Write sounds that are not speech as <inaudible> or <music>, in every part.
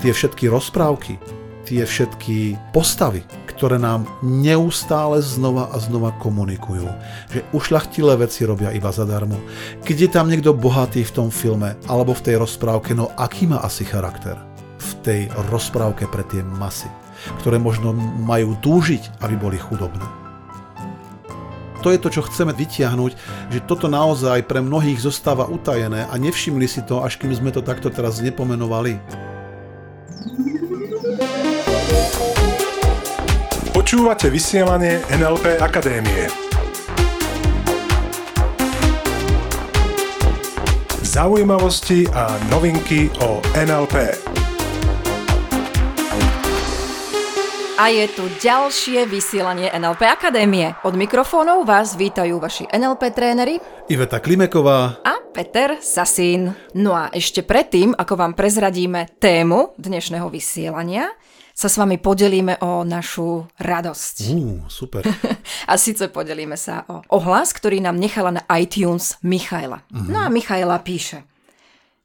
tie všetky rozprávky, tie všetky postavy, ktoré nám neustále znova a znova komunikujú, že ušľachtilé veci robia iba zadarmo. Keď je tam niekto bohatý v tom filme alebo v tej rozprávke, no aký má asi charakter? V tej rozprávke pre tie masy, ktoré možno majú túžiť, aby boli chudobné. To je to, čo chceme vytiahnuť, že toto naozaj pre mnohých zostáva utajené a nevšimli si to, až kým sme to takto teraz nepomenovali. Počúvate vysielanie NLP Akadémie. Zaujímavosti a novinky o NLP. A je tu ďalšie vysielanie NLP Akadémie. Od mikrofónov vás vítajú vaši NLP tréneri Iveta Klimeková a Peter Sasín. No a ešte predtým, ako vám prezradíme tému dnešného vysielania, sa s vami podelíme o našu radosť. Uh, super. <laughs> a síce podelíme sa o ohlas, ktorý nám nechala na iTunes Michaela. Uh-huh. No a Michaela píše.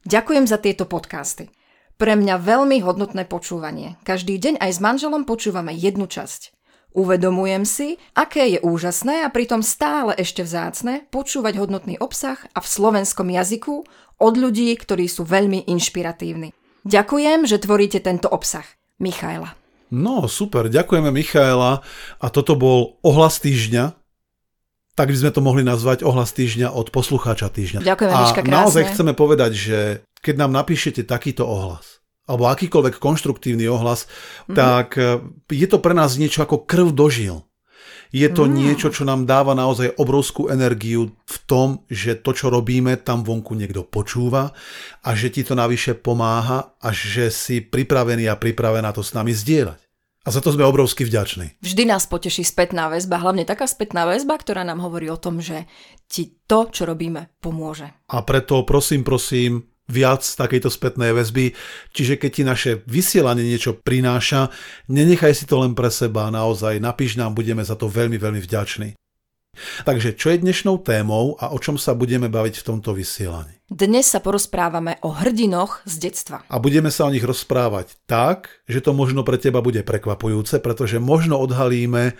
Ďakujem za tieto podcasty. Pre mňa veľmi hodnotné počúvanie. Každý deň aj s manželom počúvame jednu časť. Uvedomujem si, aké je úžasné a pritom stále ešte vzácne počúvať hodnotný obsah a v slovenskom jazyku od ľudí, ktorí sú veľmi inšpiratívni. Ďakujem, že tvoríte tento obsah. Michaela. No, super, ďakujeme Michaela. A toto bol ohlas týždňa, tak by sme to mohli nazvať ohlas týždňa od poslucháča týždňa. Ďakujeme, A Miška, krásne. naozaj chceme povedať, že keď nám napíšete takýto ohlas, alebo akýkoľvek konštruktívny ohlas, mm-hmm. tak e, je to pre nás niečo ako krv dožil. Je to mm. niečo, čo nám dáva naozaj obrovskú energiu v tom, že to, čo robíme, tam vonku niekto počúva a že ti to navyše pomáha a že si pripravený a pripravená to s nami zdieľať. A za to sme obrovsky vďační. Vždy nás poteší spätná väzba, hlavne taká spätná väzba, ktorá nám hovorí o tom, že ti to, čo robíme, pomôže. A preto prosím, prosím, viac takejto spätnej väzby. Čiže keď ti naše vysielanie niečo prináša, nenechaj si to len pre seba, naozaj napíš nám, budeme za to veľmi, veľmi vďační. Takže čo je dnešnou témou a o čom sa budeme baviť v tomto vysielaní? Dnes sa porozprávame o hrdinoch z detstva. A budeme sa o nich rozprávať tak, že to možno pre teba bude prekvapujúce, pretože možno odhalíme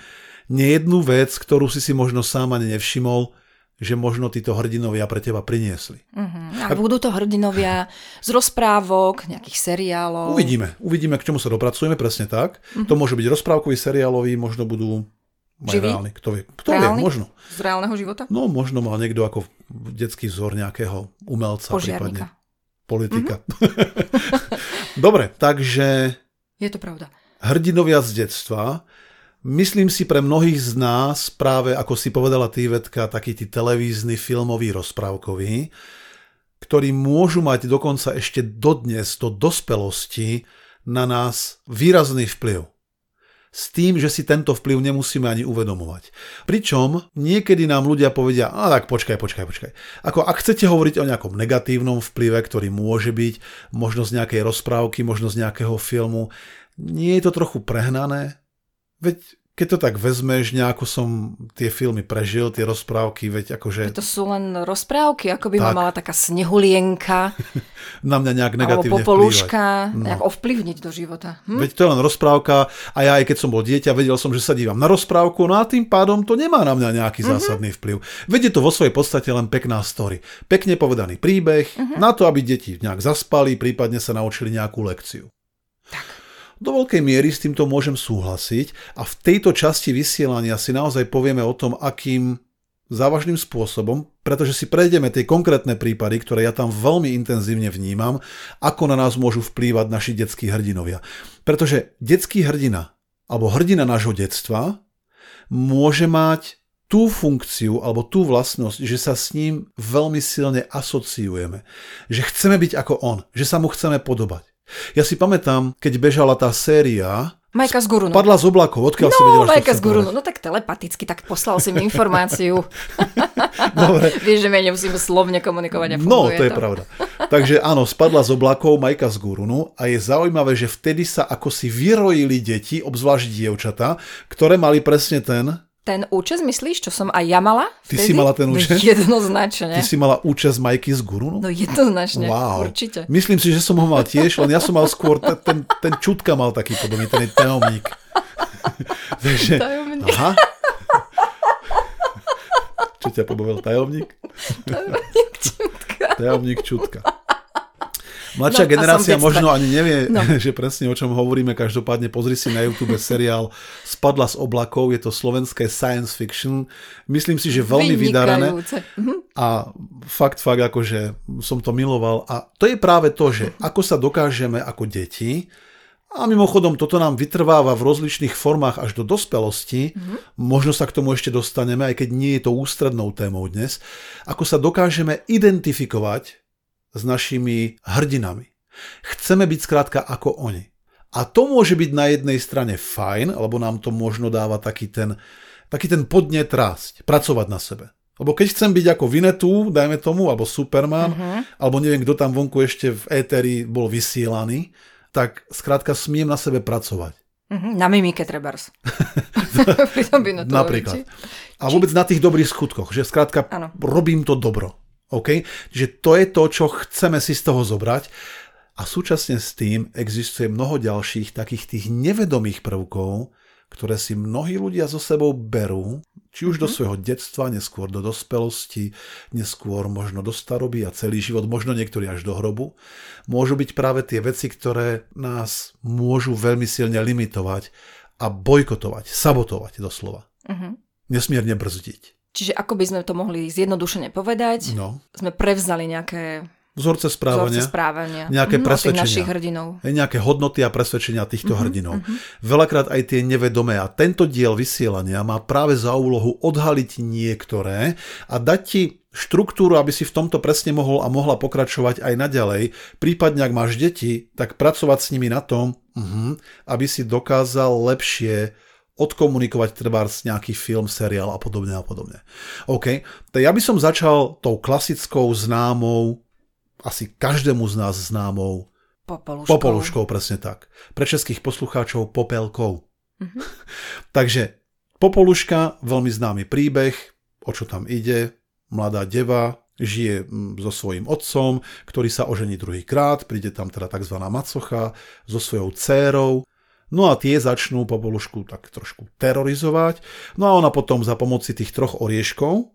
nejednú vec, ktorú si si možno sám ani nevšimol, že možno títo hrdinovia pre teba priniesli. Uh-huh. A budú to hrdinovia z rozprávok, nejakých seriálov? Uvidíme. Uvidíme, k čomu sa dopracujeme, presne tak. Uh-huh. To môže byť rozprávkový, seriálový, možno budú aj reálny. Kto vie? Kto reálny? vie, možno. Z reálneho života? No, možno mal niekto ako detský vzor nejakého umelca, Požiarnika. prípadne politika. Uh-huh. <laughs> Dobre, takže... Je to pravda. Hrdinovia z detstva Myslím si pre mnohých z nás, práve ako si povedala ty, taký tí televízny, filmový, rozprávkový, ktorí môžu mať dokonca ešte dodnes do dospelosti na nás výrazný vplyv. S tým, že si tento vplyv nemusíme ani uvedomovať. Pričom niekedy nám ľudia povedia, a tak počkaj, počkaj, počkaj. Ako ak chcete hovoriť o nejakom negatívnom vplyve, ktorý môže byť, možno z nejakej rozprávky, možno z nejakého filmu, nie je to trochu prehnané? Veď keď to tak vezmeš, nejako som tie filmy prežil, tie rozprávky, veď akože... To sú len rozprávky, ako by tak. ma mala taká snehulienka. <laughs> Na mňa nejak negatívne Alebo popolúška, no. nejak ovplyvniť do života. Hm? Veď to je len rozprávka a ja aj keď som bol dieťa, vedel som, že sa dívam na rozprávku, no a tým pádom to nemá na mňa nejaký mm-hmm. zásadný vplyv. Veď je to vo svojej podstate len pekná story. Pekne povedaný príbeh, mm-hmm. na to, aby deti nejak zaspali, prípadne sa naučili nejakú lekciu. Tak. Do veľkej miery s týmto môžem súhlasiť a v tejto časti vysielania si naozaj povieme o tom, akým závažným spôsobom, pretože si prejdeme tie konkrétne prípady, ktoré ja tam veľmi intenzívne vnímam, ako na nás môžu vplývať naši detskí hrdinovia. Pretože detský hrdina, alebo hrdina nášho detstva, môže mať tú funkciu alebo tú vlastnosť, že sa s ním veľmi silne asociujeme. Že chceme byť ako on, že sa mu chceme podobať. Ja si pamätám, keď bežala tá séria Majka z Gurunu. Padla z oblakov, odkiaľ no, si vedela, Majka z Gurunu. No tak telepaticky, tak poslal si mi informáciu. <laughs> Dobre. <laughs> Vieš, že my nemusíme slovne komunikovať a No, to je to. pravda. Takže áno, spadla z oblakov Majka z Gurunu a je zaujímavé, že vtedy sa ako si vyrojili deti, obzvlášť dievčata, ktoré mali presne ten Ten účes myslíš, čo som aj ja mala? Ty si mala ten No účes? Jednoznačne. Ty si mala účasť Majky z Guru? No jednoznačne, Wow. určite. Myslím si, že som ho mal tiež, len ja som mal skôr, ten, ten, ten čutka mal taký podobný, ten tajomník. <laughs> Takže, Tajomník. aha. Čo ťa pobavil tajomník? Tajomník čutka. Mladšia No, generácia možno ani nevie, No. <laughs> že presne o čom hovoríme. Každopádne pozri si na YouTube seriál Spadla z oblakov, je to slovenské science fiction. Myslím si, že veľmi vydarené. Mhm. A fakt, fakt, akože som to miloval. A to je práve to, že ako sa dokážeme ako deti, a mimochodom toto nám vytrváva v rozličných formách až do dospelosti, možno sa k tomu ešte dostaneme, aj keď nie je to ústrednou témou dnes, ako sa dokážeme identifikovať s našimi hrdinami. Chceme byť skrátka ako oni. A to môže byť na jednej strane fajn, lebo nám to možno dáva taký ten, taký ten podnet rásť, pracovať na sebe. Lebo keď chcem byť ako Vinetu, dajme tomu, alebo Superman, alebo neviem, kto tam vonku ešte v éteri bol vysielaný, tak skrátka smiem na sebe pracovať. Mhm, Na mimike trebárs. <laughs> Pri tom Napríklad. A vôbec na tých dobrých skutkoch, že skrátka Áno. robím to dobro. OK? Čiže to je to, čo chceme si z toho zobrať. A súčasne s tým existuje mnoho ďalších takých tých nevedomých prvkov, ktoré si mnohí ľudia so sebou berú, či už do svojho detstva, neskôr do dospelosti, neskôr možno do staroby a celý život, možno niektorí až do hrobu, môžu byť práve tie veci, ktoré nás môžu veľmi silne limitovať a bojkotovať, sabotovať doslova. Nesmierne brzdiť. Čiže ako by sme to mohli zjednodušene povedať, No. sme prevzali nejaké Vzorce správania. vzorce správania. Nejaké Mhm, presvedčenia. našich hrdinov. Nejaké hodnoty a presvedčenia týchto Mhm, hrdinov. Veľakrát aj tie nevedomé. A tento diel vysielania má práve za úlohu odhaliť niektoré a dať ti štruktúru, aby si v tomto presne mohol a mohla pokračovať aj naďalej. Prípadne, ak máš deti, tak pracovať s nimi na tom, mhm, aby si dokázal lepšie odkomunikovať treba nejaký film, seriál a podobne a podobne. OK, tak ja by som začal tou klasickou známou, asi každému z nás známou Popoluškou. Popoluškou, presne tak. Pre českých poslucháčov popelkou. <laughs> Takže Popoluška, veľmi známy príbeh, o čo tam ide. Mladá deva žije mm, so svojím otcom, ktorý sa ožení druhýkrát, príde tam teda tzv. macocha so svojou dcérou. No a tie začnú Popolušku tak trošku terorizovať. No a ona potom za pomoci tých troch orieškov,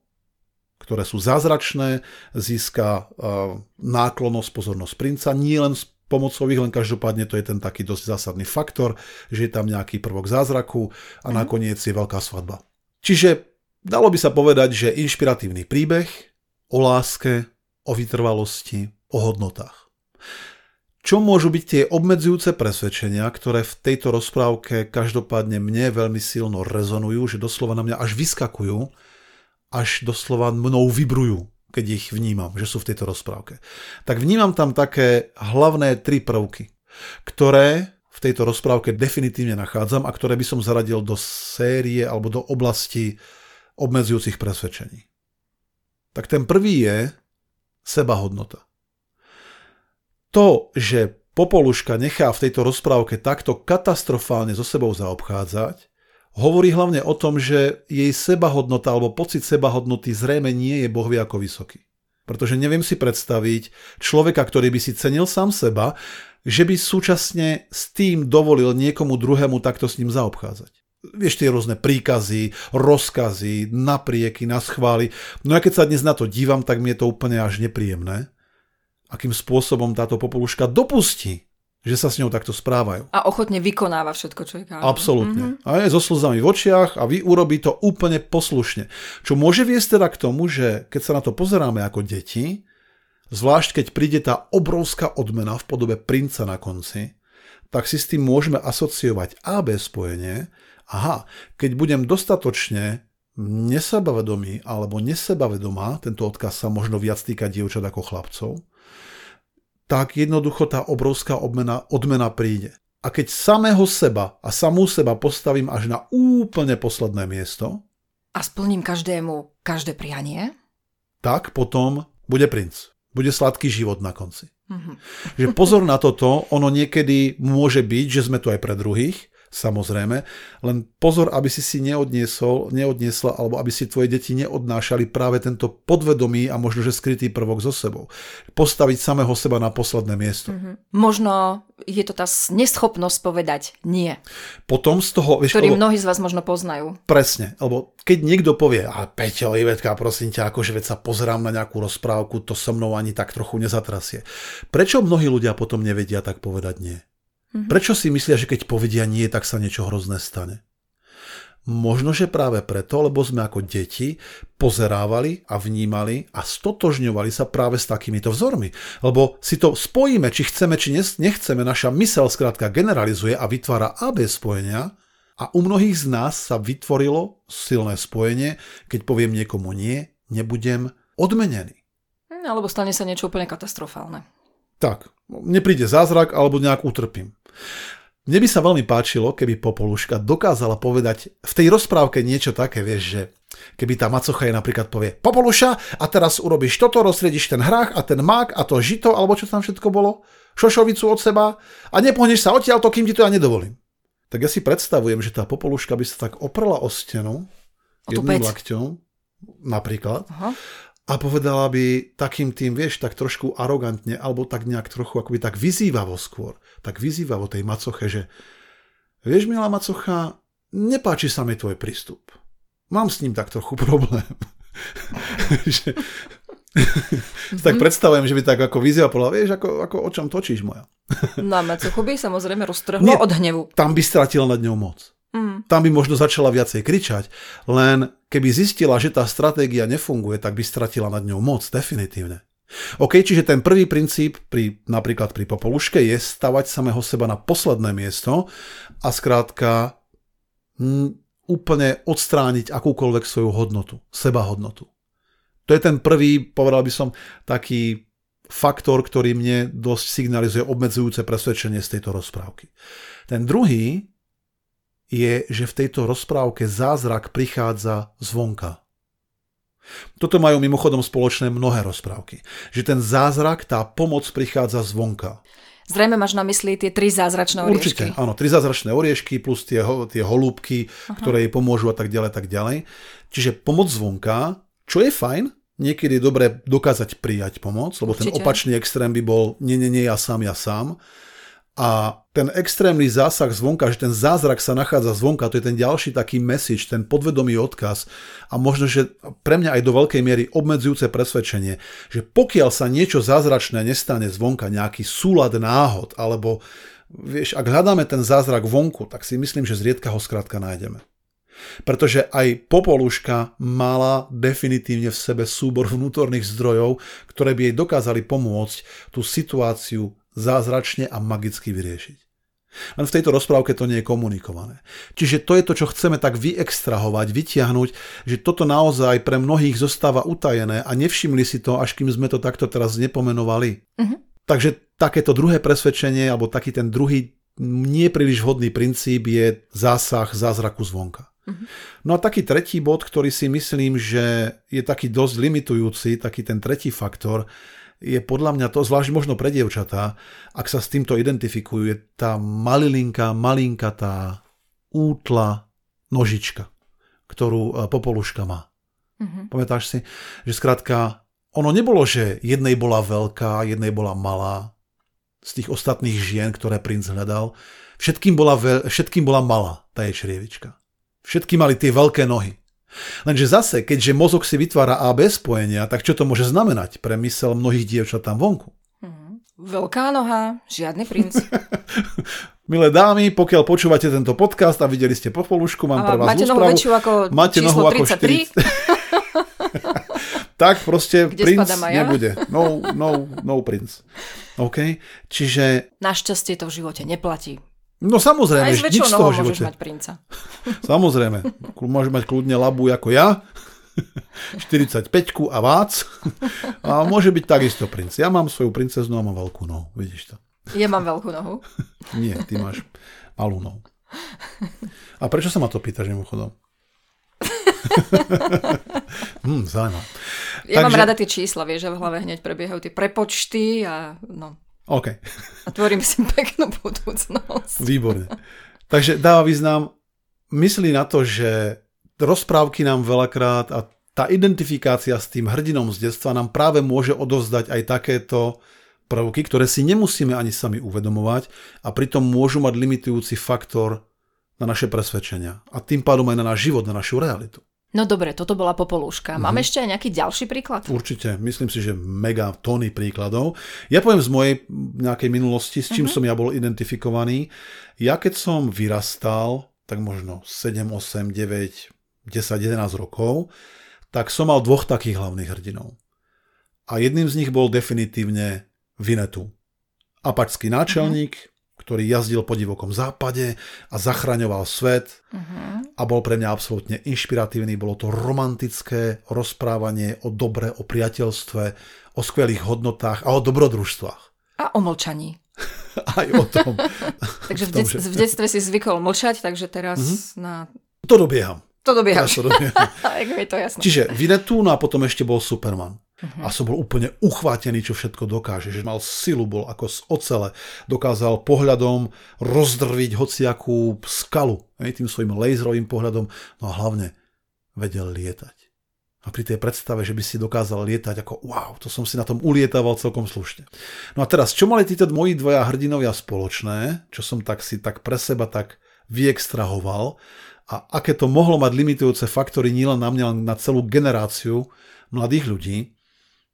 ktoré sú zázračné, získa uh, náklonnosť, pozornosť princa, nie len s pomocou ich, len každopádne to je ten taký dosť zásadný faktor, že je tam nejaký prvok zázraku a nakoniec je veľká svadba. Čiže dalo by sa povedať, že inšpiratívny príbeh o láske, o vytrvalosti, o hodnotách. Čo môžu byť tie obmedzujúce presvedčenia, ktoré v tejto rozprávke každopádne mne veľmi silno rezonujú, že doslova na mňa až vyskakujú, až doslova mnou vybrujú, keď ich vnímam, že sú v tejto rozprávke. Tak vnímam tam také hlavné tri prvky, ktoré v tejto rozprávke definitívne nachádzam a ktoré by som zaradil do série alebo do oblasti obmedzujúcich presvedčení. Tak ten prvý je sebahodnota. To, že Popoluška nechá v tejto rozprávke takto katastrofálne so sebou zaobchádzať, hovorí hlavne o tom, že jej sebahodnota alebo pocit sebahodnoty zrejme nie je bohvie ako vysoký. Pretože neviem si predstaviť človeka, ktorý by si cenil sám seba, že by súčasne s tým dovolil niekomu druhému takto s ním zaobchádzať. Vieš, tie rôzne príkazy, rozkazy, naprieky, na schvály. No a keď sa dnes na to dívam, tak mi je to úplne až nepríjemné. Akým spôsobom táto popoluška dopustí, že sa s ňou takto správajú. A ochotne vykonáva všetko, čo je káže. Absolútne. Mm-hmm. A je so slzami v očiach a vy urobí to úplne poslušne. Čo môže viesť teda k tomu, že keď sa na to pozeráme ako deti, zvlášť keď príde tá obrovská odmena v podobe princa na konci, tak si s tým môžeme asociovať AB spojenie. Aha, keď budem dostatočne nesebavedomý alebo nesebavedomá, tento odkaz sa možno viac týka dievčat ako chlapcov, tak jednoducho tá obrovská odmena, odmena príde. A keď samého seba a samú seba postavím až na úplne posledné miesto, A splním každému každé prianie? tak potom bude princ. Bude sladký život na konci. Že pozor na toto, ono niekedy môže byť, že sme tu aj pre druhých, samozrejme, len pozor, aby si si neodniesol, neodniesla, alebo aby si tvoje deti neodnášali práve tento podvedomý a možno, že skrytý prvok so sebou. Postaviť samého seba na posledné miesto. Mm-hmm. Možno je to tá neschopnosť povedať nie. Potom z toho... Vieš, ktorý mnohí z vás možno poznajú. Presne, lebo keď niekto povie, ale Peťo, Ivetka, prosím ťa, akože veď sa pozerám na nejakú rozprávku, to so mnou ani tak trochu nezatrasie. Prečo mnohí ľudia potom nevedia tak povedať nie? Mm-hmm. Prečo si myslia, že keď povedia nie, tak sa niečo hrozné stane? Možno, že práve preto, lebo sme ako deti pozerávali a vnímali a stotožňovali sa práve s takýmito vzormi. Lebo si to spojíme, či chceme, či nechceme, naša mysel skrátka generalizuje a vytvára AB spojenia a u mnohých z nás sa vytvorilo silné spojenie, keď poviem niekomu nie, nebudem odmenený. Alebo stane sa niečo úplne katastrofálne. Tak, nepríde zázrak alebo nejak utrpím. Mne by sa veľmi páčilo, keby Popoluška dokázala povedať v tej rozprávke niečo také, vieš, že keby tá macocha je napríklad povie Popoluša a teraz urobíš toto, rozstriediš ten hrách a ten mák a to žito, alebo čo tam všetko bolo, šošovicu od seba a nepohneš sa odtiaľ to, kým ti to ja nedovolím. Tak ja si predstavujem, že tá Popoluška by sa tak oprla o stenu jedným lakťom, napríklad, Aha a povedala by takým tým, vieš, tak trošku arogantne, alebo tak nejak trochu akoby tak vyzývavo skôr, tak vyzývavo tej macoche, že vieš, milá macocha, nepáči sa mi tvoj prístup. Mám s ním tak trochu <laughs> problém. <laughs> že, <laughs> tak predstavujem, že by tak ako vyzýva povedala, vieš, ako, ako o čom točíš moja. Na macochu by samozrejme roztrhlo od hnevu. Tam by stratila nad ňou moc. Mm. Tam by možno začala viacej kričať, len keby zistila, že tá stratégia nefunguje, tak by stratila nad ňou moc, definitívne. OK, čiže ten prvý princíp pri, napríklad pri popoluške je stavať samého seba na posledné miesto a skrátka m, úplne odstrániť akúkoľvek svoju hodnotu, seba hodnotu. To je ten prvý, povedal by som, taký faktor, ktorý mne dosť signalizuje obmedzujúce presvedčenie z tejto rozprávky. Ten druhý je, že v tejto rozprávke zázrak prichádza zvonka. Toto majú mimochodom spoločné mnohé rozprávky. Že ten zázrak, tá pomoc prichádza zvonka. Zrejme máš na mysli tie tri zázračné oriešky. Určite, áno, tri zázračné oriešky plus tie, tie holúbky, Aha. ktoré jej pomôžu a tak ďalej, tak ďalej. Čiže pomoc zvonka, čo je fajn, niekedy je dobre dokázať prijať pomoc, lebo Určite. ten opačný extrém by bol nie, nie, nie, ja sám, ja sám. A ten extrémny zásah zvonka, že ten zázrak sa nachádza zvonka, to je ten ďalší taký message, ten podvedomý odkaz a možno, že pre mňa aj do veľkej miery obmedzujúce presvedčenie, že pokiaľ sa niečo zázračné nestane zvonka, nejaký súlad náhod, alebo vieš, ak hľadáme ten zázrak vonku, tak si myslím, že zriedka ho skrátka nájdeme. Pretože aj Popoluška mala definitívne v sebe súbor vnútorných zdrojov, ktoré by jej dokázali pomôcť tú situáciu zázračne a magicky vyriešiť. Len v tejto rozprávke to nie je komunikované. Čiže to je to, čo chceme tak vyextrahovať, vytiahnuť, že toto naozaj pre mnohých zostáva utajené a nevšimli si to, až kým sme to takto teraz nepomenovali. Uh-huh. Takže takéto druhé presvedčenie, alebo taký ten druhý nie príliš vhodný princíp je zásah zázraku zvonka. Uh-huh. No a taký tretí bod, ktorý si myslím, že je taký dosť limitujúci, taký ten tretí faktor, je podľa mňa to, zvlášť možno pre dievčatá, ak sa s týmto identifikujú, je tá malilinká, malinkatá útla nožička, ktorú e, Popoluška má. Mm-hmm. Pamätáš si? Že skrátka, ono nebolo, že jednej bola veľká, jednej bola malá, z tých ostatných žien, ktoré princ hľadal, všetkým bola, veľ, všetkým bola malá tá jej črievička. Všetky mali tie veľké nohy. Lenže zase, keďže mozog si vytvára AB spojenia, tak čo to môže znamenať pre mysel mnohých dievčat tam vonku? Hmm. Veľká noha, žiadny princ. <laughs> Milé dámy, pokiaľ počúvate tento podcast a videli ste popolušku, mám pre vás Máte nohu väčšiu ako máte nohu 33? ako 40. <laughs> tak proste Kde princ ja? nebude. No, no, no princ. OK? Čiže... Našťastie to v živote neplatí. No samozrejme, Aj nič z toho živote. mať princa. <laughs> Samozrejme, môže mať kľudne labu ako ja, <laughs> 45 a vác <laughs> a môže byť takisto princ. Ja mám svoju princeznu a mám veľkú nohu, vidíš to. Ja mám veľkú nohu. Nie, ty máš malú nohu. A prečo sa ma to pýtaš mimochodom? hm, zaujímavé. Ja Takže... mám rada tie čísla, vieš, že v hlave hneď prebiehajú tie prepočty a no. OK. A tvorím si peknú budúcnosť. Výborne. Takže dáva význam, myslí na to, že rozprávky nám veľakrát a tá identifikácia s tým hrdinom z detstva nám práve môže odovzdať aj takéto prvky, ktoré si nemusíme ani sami uvedomovať a pritom môžu mať limitujúci faktor na naše presvedčenia a tým pádom aj na náš život, na našu realitu. No dobre, toto bola popolúška. Máme mm-hmm. ešte aj nejaký ďalší príklad? Určite, myslím si, že mega tóny príkladov. Ja poviem z mojej nejakej minulosti, s čím mm-hmm. som ja bol identifikovaný. Ja keď som vyrastal, tak možno 7, 8, 9, 10, 11 rokov, tak som mal dvoch takých hlavných hrdinov. A jedným z nich bol definitívne Vinetu. Apačský náčelník, mm-hmm ktorý jazdil po divokom západe a zachraňoval svet uh-huh. a bol pre mňa absolútne inšpiratívny. Bolo to romantické rozprávanie o dobre, o priateľstve, o skvelých hodnotách a o dobrodružstvách. A o mlčaní. <laughs> Aj o tom. <laughs> takže <laughs> v, tom, že... v detstve si zvykol mlčať, takže teraz uh-huh. na... To dobieham. To dobieham. to dobieham. je to jasné. Čiže Vinetu, no a potom ešte bol Superman. Uh-huh. A som bol úplne uchvátený, čo všetko dokáže. Že mal silu, bol ako z ocele. Dokázal pohľadom rozdrviť hociakú skalu. Tým svojim laserovým pohľadom. No a hlavne vedel lietať. A pri tej predstave, že by si dokázal lietať ako wow, to som si na tom ulietával celkom slušne. No a teraz, čo mali títo moji dvoja hrdinovia spoločné, čo som tak si tak pre seba tak vyextrahoval a aké to mohlo mať limitujúce faktory nielen na mňa, ale na celú generáciu mladých ľudí,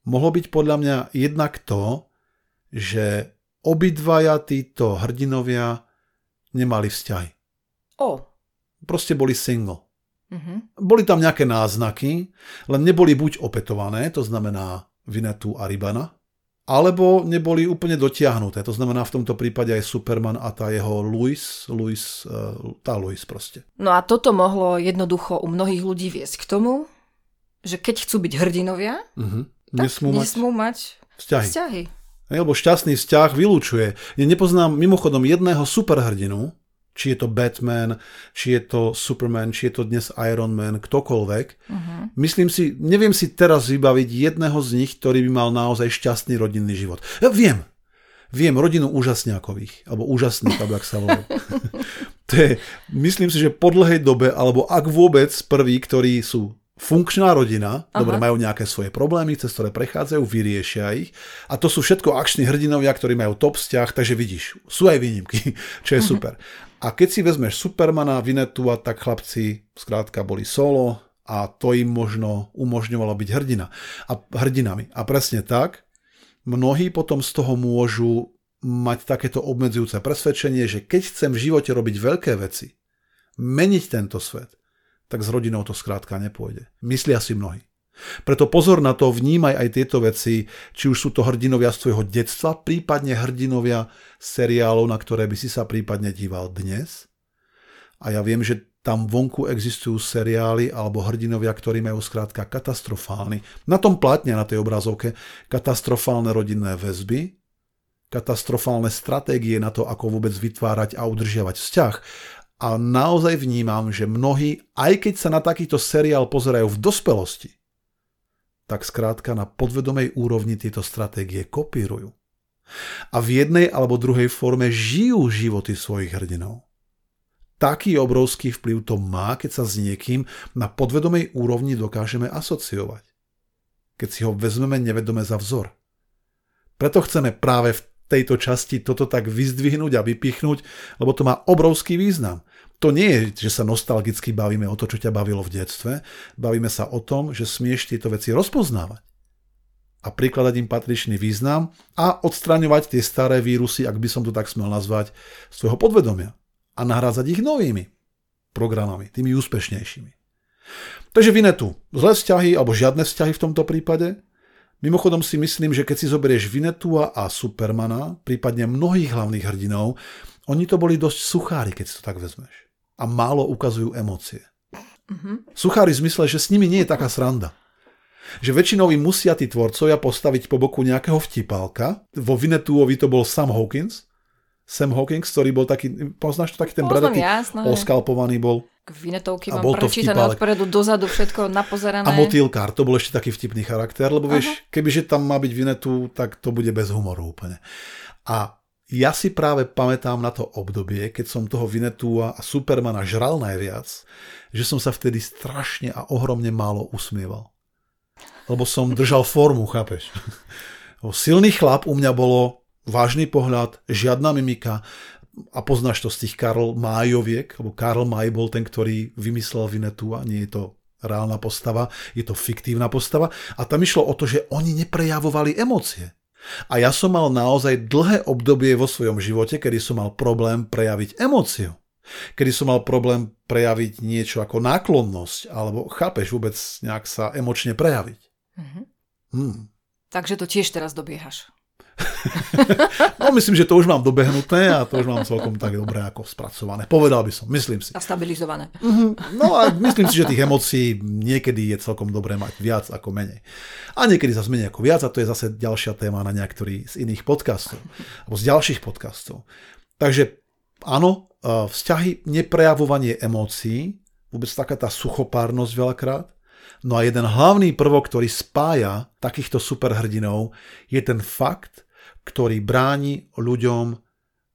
mohlo byť podľa mňa jednak to, že obidvaja títo hrdinovia nemali vzťahy. O. Proste boli single. Mm-hmm. Boli tam nejaké náznaky, len neboli buď opetované, to znamená Vinetu a Ribana, alebo neboli úplne dotiahnuté. To znamená v tomto prípade aj Superman a tá jeho Louis, Louis eh, tá Louis proste. No a toto mohlo jednoducho u mnohých ľudí viesť k tomu, že keď chcú byť hrdinovia, mm-hmm nesmú, mať, nesmú mať vzťahy. vzťahy. Lebo šťastný vzťah vylúčuje. Ja nepoznám mimochodom jedného superhrdinu, či je to Batman, či je to Superman, či je to dnes Iron Man, ktokoľvek. Uh-huh. Myslím si, neviem si teraz vybaviť jedného z nich, ktorý by mal naozaj šťastný rodinný život. Ja viem, viem rodinu úžasňákových, alebo úžasných, alebo ak sa volá. <laughs> to je, myslím si, že po dlhej dobe, alebo ak vôbec prví, ktorí sú funkčná rodina, Aha. dobre, majú nejaké svoje problémy, cez ktoré prechádzajú, vyriešia ich. A to sú všetko akční hrdinovia, ktorí majú top vzťah, takže vidíš, sú aj výnimky, <laughs> čo je uh-huh. super. A keď si vezmeš Supermana, Vinetu a tak chlapci skrátka boli solo a to im možno umožňovalo byť hrdina. A hrdinami. A presne tak, mnohí potom z toho môžu mať takéto obmedzujúce presvedčenie, že keď chcem v živote robiť veľké veci, meniť tento svet, tak s rodinou to skrátka nepôjde. Myslia si mnohí. Preto pozor na to, vnímaj aj tieto veci, či už sú to hrdinovia z tvojho detstva, prípadne hrdinovia seriálov, na ktoré by si sa prípadne díval dnes. A ja viem, že tam vonku existujú seriály alebo hrdinovia, ktorí majú skrátka katastrofálny, na tom platne na tej obrazovke, katastrofálne rodinné väzby, katastrofálne stratégie na to, ako vôbec vytvárať a udržiavať vzťah a naozaj vnímam, že mnohí, aj keď sa na takýto seriál pozerajú v dospelosti, tak skrátka na podvedomej úrovni tieto stratégie kopírujú. A v jednej alebo druhej forme žijú životy svojich hrdinov. Taký obrovský vplyv to má, keď sa s niekým na podvedomej úrovni dokážeme asociovať. Keď si ho vezmeme nevedome za vzor. Preto chceme práve v tejto časti toto tak vyzdvihnúť a vypichnúť, lebo to má obrovský význam. To nie je, že sa nostalgicky bavíme o to, čo ťa bavilo v detstve, bavíme sa o tom, že smieš tieto veci rozpoznávať a prikladať im patričný význam a odstraňovať tie staré vírusy, ak by som to tak smel nazvať, svojho podvedomia a nahrádzať ich novými programami, tými úspešnejšími. Takže Vinetu, zlé vzťahy alebo žiadne vzťahy v tomto prípade, Mimochodom si myslím, že keď si zoberieš Vinetua a Supermana, prípadne mnohých hlavných hrdinov, oni to boli dosť suchári, keď si to tak vezmeš. A málo ukazujú emócie. Mm-hmm. Suchári v zmysle, že s nimi nie je taká sranda. Že väčšinou im musia tí tvorcovia postaviť po boku nejakého vtipálka. Vo Vinetuovi to bol Sam Hawkins. Sam Hawkins, ktorý bol taký, poznáš to taký ten bradatý, oskalpovaný bol vinetovky mám prečítané odpredu dozadu, všetko napozerané. A motýlkár, to bol ešte taký vtipný charakter, lebo vieš, uh-huh. kebyže tam má byť vinetu, tak to bude bez humoru úplne. A ja si práve pamätám na to obdobie, keď som toho Vinetua a Supermana žral najviac, že som sa vtedy strašne a ohromne málo usmieval. Lebo som držal formu, chápeš? Silný chlap u mňa bolo vážny pohľad, žiadna mimika a poznáš to z tých Karl Májoviek, lebo Karl Maj bol ten, ktorý vymyslel Vinetua, nie je to reálna postava, je to fiktívna postava a tam išlo o to, že oni neprejavovali emócie. A ja som mal naozaj dlhé obdobie vo svojom živote, kedy som mal problém prejaviť emóciu. Kedy som mal problém prejaviť niečo ako náklonnosť, alebo chápeš vôbec nejak sa emočne prejaviť. Mm-hmm. Hmm. Takže to tiež teraz dobiehaš. <laughs> no myslím, že to už mám dobehnuté a to už mám celkom tak dobre ako spracované. Povedal by som, myslím si. A stabilizované. Mhm. No a myslím si, že tých emócií niekedy je celkom dobré mať viac ako menej. A niekedy sa menej ako viac a to je zase ďalšia téma na niektorý z iných podcastov. Alebo z ďalších podcastov. Takže áno, vzťahy, neprejavovanie emócií, vôbec taká tá suchopárnosť veľakrát, No a jeden hlavný prvok, ktorý spája takýchto superhrdinov, je ten fakt, ktorý bráni ľuďom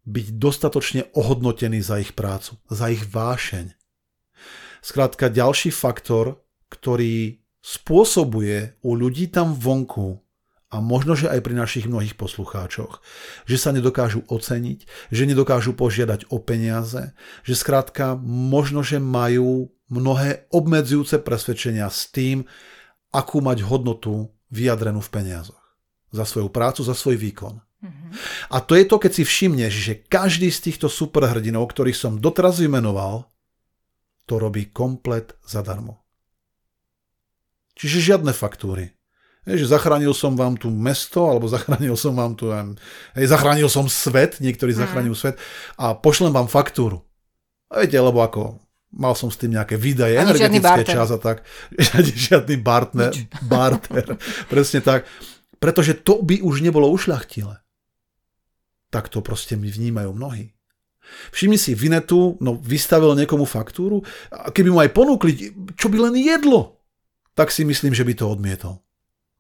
byť dostatočne ohodnotený za ich prácu, za ich vášeň. Skrátka ďalší faktor, ktorý spôsobuje u ľudí tam vonku a možno, že aj pri našich mnohých poslucháčoch, že sa nedokážu oceniť, že nedokážu požiadať o peniaze, že skrátka možno, že majú mnohé obmedzujúce presvedčenia s tým, akú mať hodnotu vyjadrenú v peniazoch. Za svoju prácu, za svoj výkon. A to je to, keď si všimneš, že každý z týchto superhrdinov, ktorých som doteraz vymenoval, to robí komplet zadarmo. Čiže žiadne faktúry. Je, že zachránil som vám tu mesto, alebo zachránil som vám tu, hej, zachránil som svet, niektorí mm. zachránil svet a pošlem vám faktúru. A viete, lebo ako mal som s tým nejaké výdaje, Ani energetické čas a tak. <laughs> Žiadny barter, barter. <laughs> Presne tak. Pretože to by už nebolo ušľachtilé tak to proste mi vnímajú mnohí. Všimni si, Vinetu no, vystavil niekomu faktúru a keby mu aj ponúkli, čo by len jedlo, tak si myslím, že by to odmietol.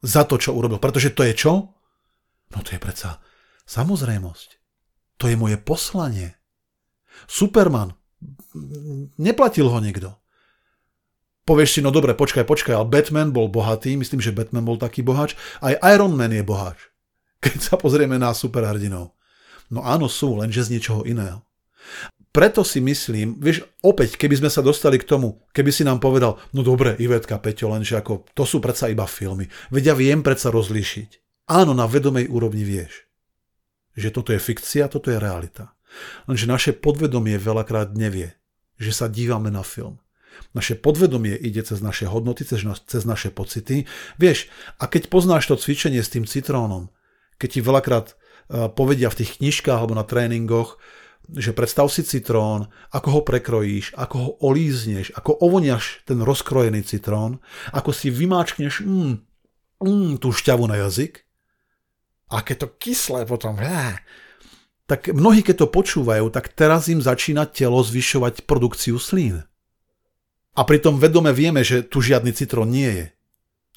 Za to, čo urobil. Pretože to je čo? No to je predsa samozrejmosť. To je moje poslanie. Superman. Neplatil ho nikto. Povieš si, no dobre, počkaj, počkaj, ale Batman bol bohatý, myslím, že Batman bol taký bohač, aj Iron Man je bohač. <laughs> Keď sa pozrieme na superhrdinov. No áno sú, lenže z niečoho iného. Preto si myslím, vieš, opäť, keby sme sa dostali k tomu, keby si nám povedal, no dobre, Ivetka, Peťo, lenže ako, to sú predsa iba filmy. Veď ja viem predsa rozlíšiť. Áno, na vedomej úrovni vieš, že toto je fikcia, toto je realita. Lenže naše podvedomie veľakrát nevie, že sa dívame na film. Naše podvedomie ide cez naše hodnoty, cez, cez naše pocity. Vieš, a keď poznáš to cvičenie s tým citrónom, keď ti veľakrát povedia v tých knižkách alebo na tréningoch, že predstav si citrón, ako ho prekrojíš, ako ho olízneš, ako ovoniaš ten rozkrojený citrón, ako si vymáčkneš mm, mm, tú šťavu na jazyk, a keď to kyslé potom, é, tak mnohí, keď to počúvajú, tak teraz im začína telo zvyšovať produkciu slín. A pritom vedome vieme, že tu žiadny citrón nie je.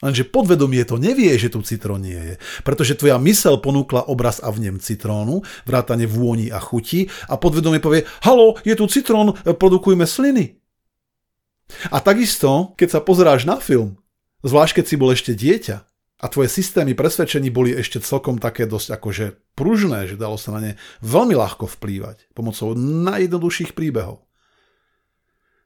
Lenže podvedomie to nevie, že tu citrón nie je. Pretože tvoja mysel ponúkla obraz a vnem citrónu, vrátane vôni a chuti a podvedomie povie, halo, je tu citrón, produkujme sliny. A takisto, keď sa pozeráš na film, zvlášť keď si bol ešte dieťa a tvoje systémy presvedčení boli ešte celkom také dosť akože pružné, že dalo sa na ne veľmi ľahko vplývať pomocou najjednoduchších príbehov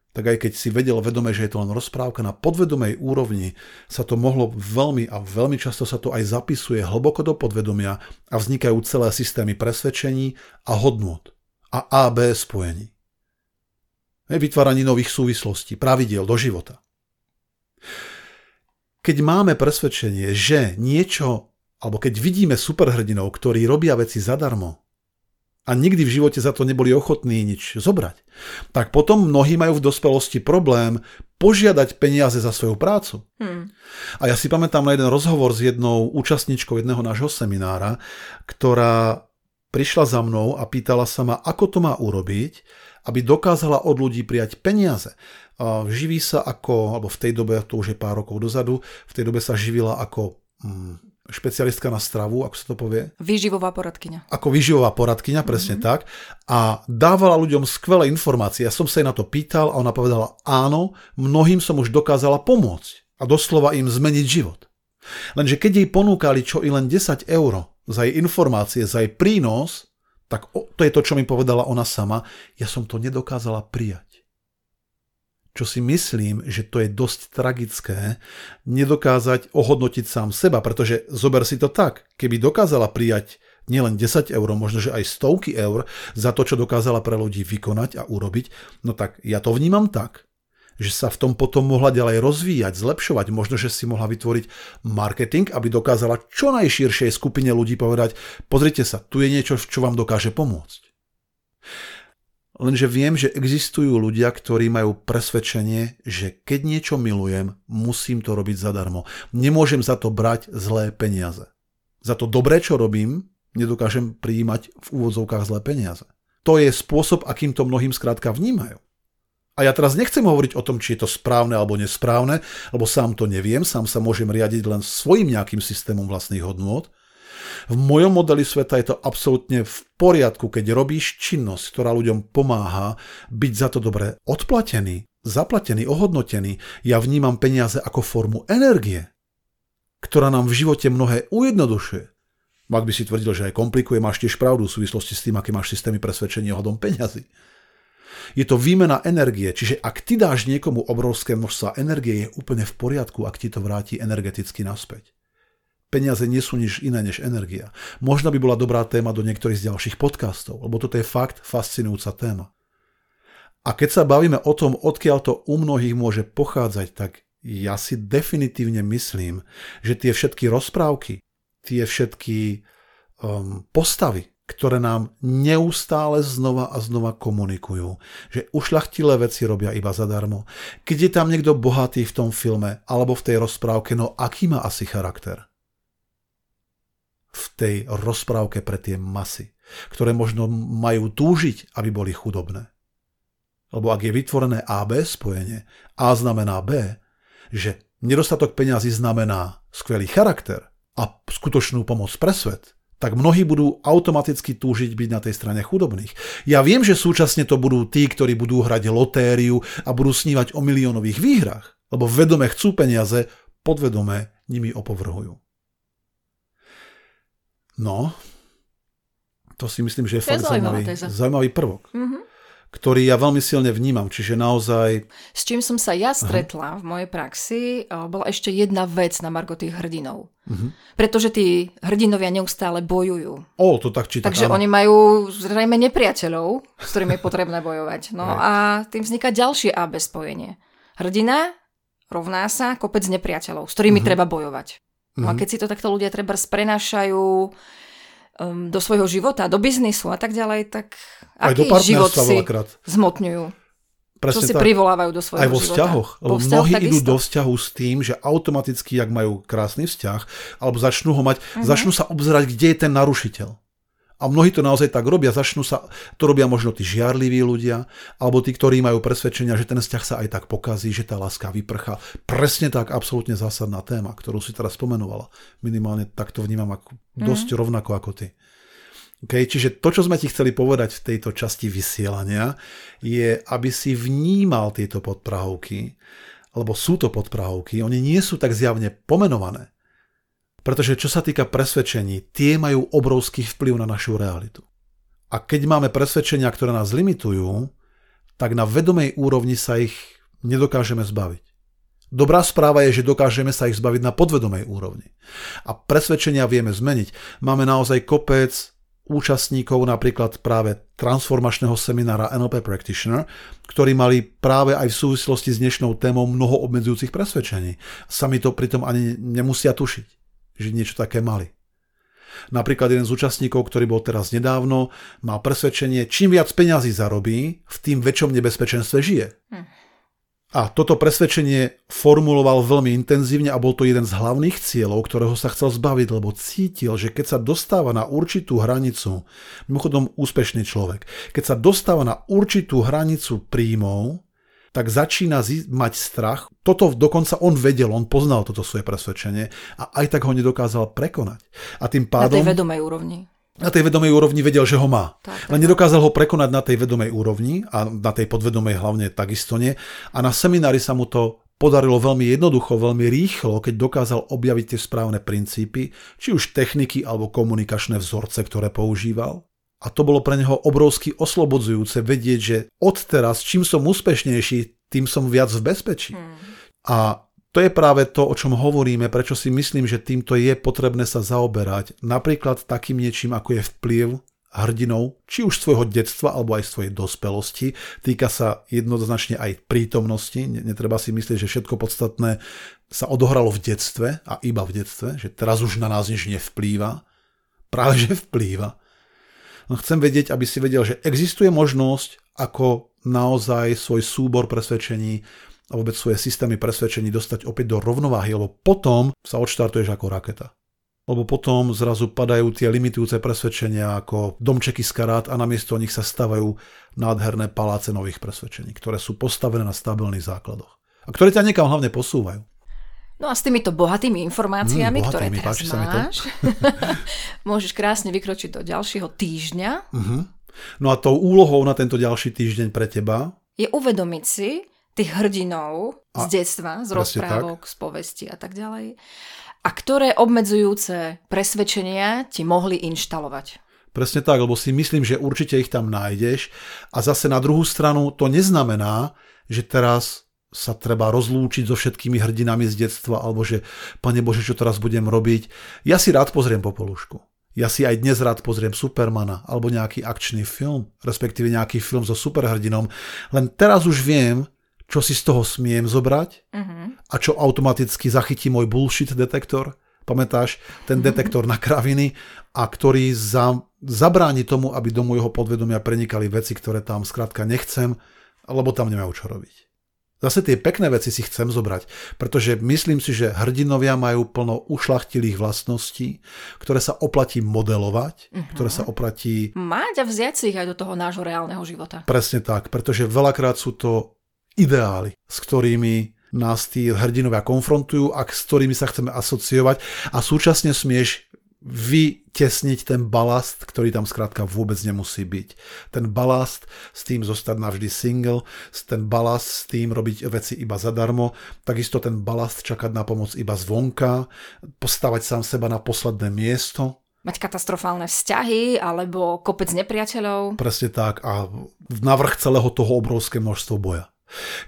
tak aj keď si vedel vedome, že je to len rozprávka na podvedomej úrovni, sa to mohlo veľmi a veľmi často sa to aj zapisuje hlboko do podvedomia a vznikajú celé systémy presvedčení a hodnot a AB spojení. Vytváraní nových súvislostí, pravidiel do života. Keď máme presvedčenie, že niečo, alebo keď vidíme superhrdinov, ktorí robia veci zadarmo, a nikdy v živote za to neboli ochotní nič zobrať, tak potom mnohí majú v dospelosti problém požiadať peniaze za svoju prácu. Hmm. A ja si pamätám na jeden rozhovor s jednou účastničkou jedného nášho seminára, ktorá prišla za mnou a pýtala sa ma, ako to má urobiť, aby dokázala od ľudí prijať peniaze. Živí sa ako, alebo v tej dobe, to už je pár rokov dozadu, v tej dobe sa živila ako mm, špecialistka na stravu, ako sa to povie. Výživová poradkyňa. Ako výživová poradkyňa, presne mm-hmm. tak. A dávala ľuďom skvelé informácie. Ja som sa jej na to pýtal a ona povedala, áno, mnohým som už dokázala pomôcť a doslova im zmeniť život. Lenže keď jej ponúkali čo i len 10 eur za jej informácie, za jej prínos, tak to je to, čo mi povedala ona sama, ja som to nedokázala prijať čo si myslím, že to je dosť tragické, nedokázať ohodnotiť sám seba, pretože zober si to tak, keby dokázala prijať nielen 10 eur, možno že aj stovky eur za to, čo dokázala pre ľudí vykonať a urobiť, no tak ja to vnímam tak, že sa v tom potom mohla ďalej rozvíjať, zlepšovať, možno, že si mohla vytvoriť marketing, aby dokázala čo najširšej skupine ľudí povedať, pozrite sa, tu je niečo, čo vám dokáže pomôcť. Lenže viem, že existujú ľudia, ktorí majú presvedčenie, že keď niečo milujem, musím to robiť zadarmo. Nemôžem za to brať zlé peniaze. Za to dobré, čo robím, nedokážem prijímať v úvodzovkách zlé peniaze. To je spôsob, akým to mnohým skrátka vnímajú. A ja teraz nechcem hovoriť o tom, či je to správne alebo nesprávne, lebo sám to neviem, sám sa môžem riadiť len svojim nejakým systémom vlastných hodnôt, v mojom modeli sveta je to absolútne v poriadku, keď robíš činnosť, ktorá ľuďom pomáha byť za to dobre odplatený, zaplatený, ohodnotený. Ja vnímam peniaze ako formu energie, ktorá nám v živote mnohé ujednodušuje. Ak by si tvrdil, že aj komplikuje, máš tiež pravdu v súvislosti s tým, aké máš systémy presvedčenia ohľadom peňazí. Je to výmena energie, čiže ak ty dáš niekomu obrovské množstva energie, je úplne v poriadku, ak ti to vráti energeticky naspäť. Peniaze nie sú nič iné než energia. Možno by bola dobrá téma do niektorých z ďalších podcastov, lebo toto je fakt fascinujúca téma. A keď sa bavíme o tom, odkiaľ to u mnohých môže pochádzať, tak ja si definitívne myslím, že tie všetky rozprávky, tie všetky um, postavy, ktoré nám neustále znova a znova komunikujú, že ušľachtilé veci robia iba zadarmo. Keď je tam niekto bohatý v tom filme alebo v tej rozprávke, no aký má asi charakter? V tej rozprávke pre tie masy, ktoré možno majú túžiť, aby boli chudobné. Lebo ak je vytvorené AB spojenie, A znamená B, že nedostatok peňazí znamená skvelý charakter a skutočnú pomoc pre svet, tak mnohí budú automaticky túžiť byť na tej strane chudobných. Ja viem, že súčasne to budú tí, ktorí budú hrať lotériu a budú snívať o miliónových výhrách, lebo vedome chcú peniaze, podvedome nimi opovrhujú. No, to si myslím, že je, to fakt je zaujímavý, zaujímavý prvok. Mm-hmm ktorý ja veľmi silne vnímam, čiže naozaj... S čím som sa ja stretla Aha. v mojej praxi, bola ešte jedna vec na margo tých hrdinov. Uh-huh. Pretože tí hrdinovia neustále bojujú. O, to tak či Takže áno. oni majú zrejme nepriateľov, s ktorými je potrebné bojovať. No a tým vzniká ďalšie AB spojenie. Hrdina rovná sa kopec nepriateľov, s ktorými uh-huh. treba bojovať. No a mhm. keď si to takto ľudia treba prenášajú um, do svojho života, do biznisu a tak ďalej, tak Aj aký život si veľakrát. zmotňujú? Presne Čo si tak. privolávajú do svojho Aj vo vzťahoch. Lebo mnohí idú do vzťahu s tým, že automaticky, ak majú krásny vzťah, alebo začnú ho mať, uh-huh. začnú sa obzerať, kde je ten narušiteľ. A mnohí to naozaj tak robia, začnú sa, to robia možno tí žiarliví ľudia, alebo tí, ktorí majú presvedčenia, že ten vzťah sa aj tak pokazí, že tá láska vyprcha. Presne tak, absolútne zásadná téma, ktorú si teraz spomenovala. Minimálne tak to vnímam ako, dosť mm. rovnako ako ty. Okay, čiže to, čo sme ti chceli povedať v tejto časti vysielania, je, aby si vnímal tieto podprahovky, lebo sú to podprahovky, oni nie sú tak zjavne pomenované. Pretože čo sa týka presvedčení, tie majú obrovský vplyv na našu realitu. A keď máme presvedčenia, ktoré nás limitujú, tak na vedomej úrovni sa ich nedokážeme zbaviť. Dobrá správa je, že dokážeme sa ich zbaviť na podvedomej úrovni. A presvedčenia vieme zmeniť. Máme naozaj kopec účastníkov napríklad práve transformačného seminára NLP Practitioner, ktorí mali práve aj v súvislosti s dnešnou témou mnoho obmedzujúcich presvedčení. Sami to pritom ani nemusia tušiť že niečo také mali. Napríklad jeden z účastníkov, ktorý bol teraz nedávno, mal presvedčenie, čím viac peňazí zarobí, v tým väčšom nebezpečenstve žije. Hm. A toto presvedčenie formuloval veľmi intenzívne a bol to jeden z hlavných cieľov, ktorého sa chcel zbaviť, lebo cítil, že keď sa dostáva na určitú hranicu, mimochodom úspešný človek, keď sa dostáva na určitú hranicu príjmov, tak začína mať strach. Toto dokonca on vedel, on poznal toto svoje presvedčenie a aj tak ho nedokázal prekonať. A tým Na pádom... tej vedomej úrovni. na tej vedomej úrovni vedel, že ho má. Tak, tak, Len nedokázal ho prekonať na tej vedomej úrovni a na tej podvedomej hlavne takisto nie. A na seminári sa mu to podarilo veľmi jednoducho, veľmi rýchlo, keď dokázal objaviť tie správne princípy, či už techniky alebo komunikačné vzorce, ktoré používal. A to bolo pre neho obrovsky oslobodzujúce vedieť, že odteraz, čím som úspešnejší, tým som viac v bezpečí. A to je práve to, o čom hovoríme, prečo si myslím, že týmto je potrebné sa zaoberať. Napríklad takým niečím, ako je vplyv hrdinov, či už svojho detstva alebo aj svojej dospelosti. Týka sa jednoznačne aj prítomnosti. Ne- Netreba si myslieť, že všetko podstatné sa odohralo v detstve a iba v detstve, že teraz už na nás nič nevplýva. Práve že vplýva. Chcem vedieť, aby si vedel, že existuje možnosť, ako naozaj svoj súbor presvedčení a vôbec svoje systémy presvedčení dostať opäť do rovnováhy, lebo potom sa odštartuješ ako raketa. Lebo potom zrazu padajú tie limitujúce presvedčenia ako domčeky z karát a namiesto nich sa stavajú nádherné paláce nových presvedčení, ktoré sú postavené na stabilných základoch. A ktoré ťa niekam hlavne posúvajú. No a s týmito bohatými informáciami, Mm, ktoré bohatými, teraz mi to. máš, <laughs> môžeš krásne vykročiť do ďalšieho týždňa. No a tou úlohou na tento ďalší týždeň pre teba Je uvedomiť si tých hrdinov z A- detstva, z rozprávok, z povesti a tak ďalej. A ktoré obmedzujúce presvedčenia ti mohli inštalovať. Presne tak, lebo si myslím, že určite ich tam nájdeš. A zase na druhú stranu to neznamená, že teraz sa treba rozlúčiť so všetkými hrdinami z detstva, alebo že, pane Bože, čo teraz budem robiť. Ja si rád pozriem Popolušku. Ja si aj dnes rád pozriem Supermana, alebo nejaký akčný film, respektíve nejaký film so superhrdinom. Len teraz už viem, čo si z toho smiem zobrať a čo automaticky zachytí môj bullshit detektor. Pamätáš, ten detektor na kraviny a ktorý za, zabráni tomu, aby do môjho podvedomia prenikali veci, ktoré tam skrátka nechcem, lebo tam nemajú čo robiť. Zase tie pekné veci si chcem zobrať, pretože myslím si, že hrdinovia majú plno ušlachtilých vlastností, ktoré sa oplatí modelovať, ktoré sa oplatí Mať a vziať si ich aj do toho nášho reálneho života. Presne tak, pretože veľakrát sú to ideály, s ktorými nás tí hrdinovia konfrontujú a s ktorými sa chceme asociovať a súčasne smieš vytesniť ten balast, ktorý tam skrátka vôbec nemusí byť. Ten balast s tým zostať navždy single, ten balast s tým robiť veci iba zadarmo, takisto ten balast čakať na pomoc iba zvonka, postavať sám seba na posledné miesto, Mať katastrofálne vzťahy alebo kopec nepriateľov. presne tak a navrh celého toho obrovské množstvo boja.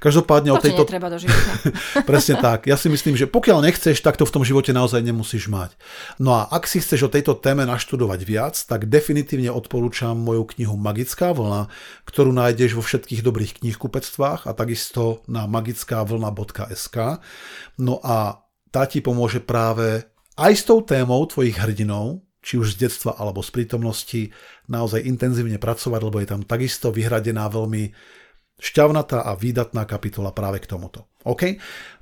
Každopádne o To ti tejto... netreba do života. <laughs> Presne tak. Ja si myslím, že pokiaľ nechceš, tak to v tom živote naozaj nemusíš mať. No a ak si chceš o tejto téme naštudovať viac, tak definitívne odporúčam moju knihu Magická vlna, ktorú nájdeš vo všetkých dobrých knihkupectvách a takisto na magickavlna.sk. No a tá ti pomôže práve aj s tou témou tvojich hrdinov, či už z detstva alebo z prítomnosti, naozaj intenzívne pracovať, lebo je tam takisto vyhradená veľmi šťavnatá a výdatná kapitola práve k tomuto. OK?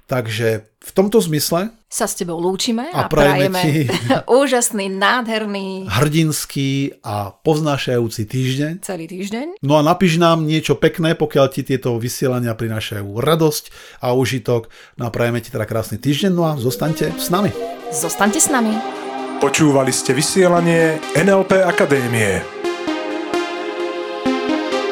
Takže v tomto zmysle Sa s tebou lúčime A a, prajeme prajeme ti- <laughs> úžasný, nádherný hrdinský a poznášajúci týždeň. celý týždeň. No a napíš nám niečo pekné, pokiaľ ti tieto vysielania prinášajú radosť a užitok. No a prajeme ti teda krásny týždeň, no a zostaňte s nami. Zostaňte s nami. Počúvali ste vysielanie NLP Akadémie.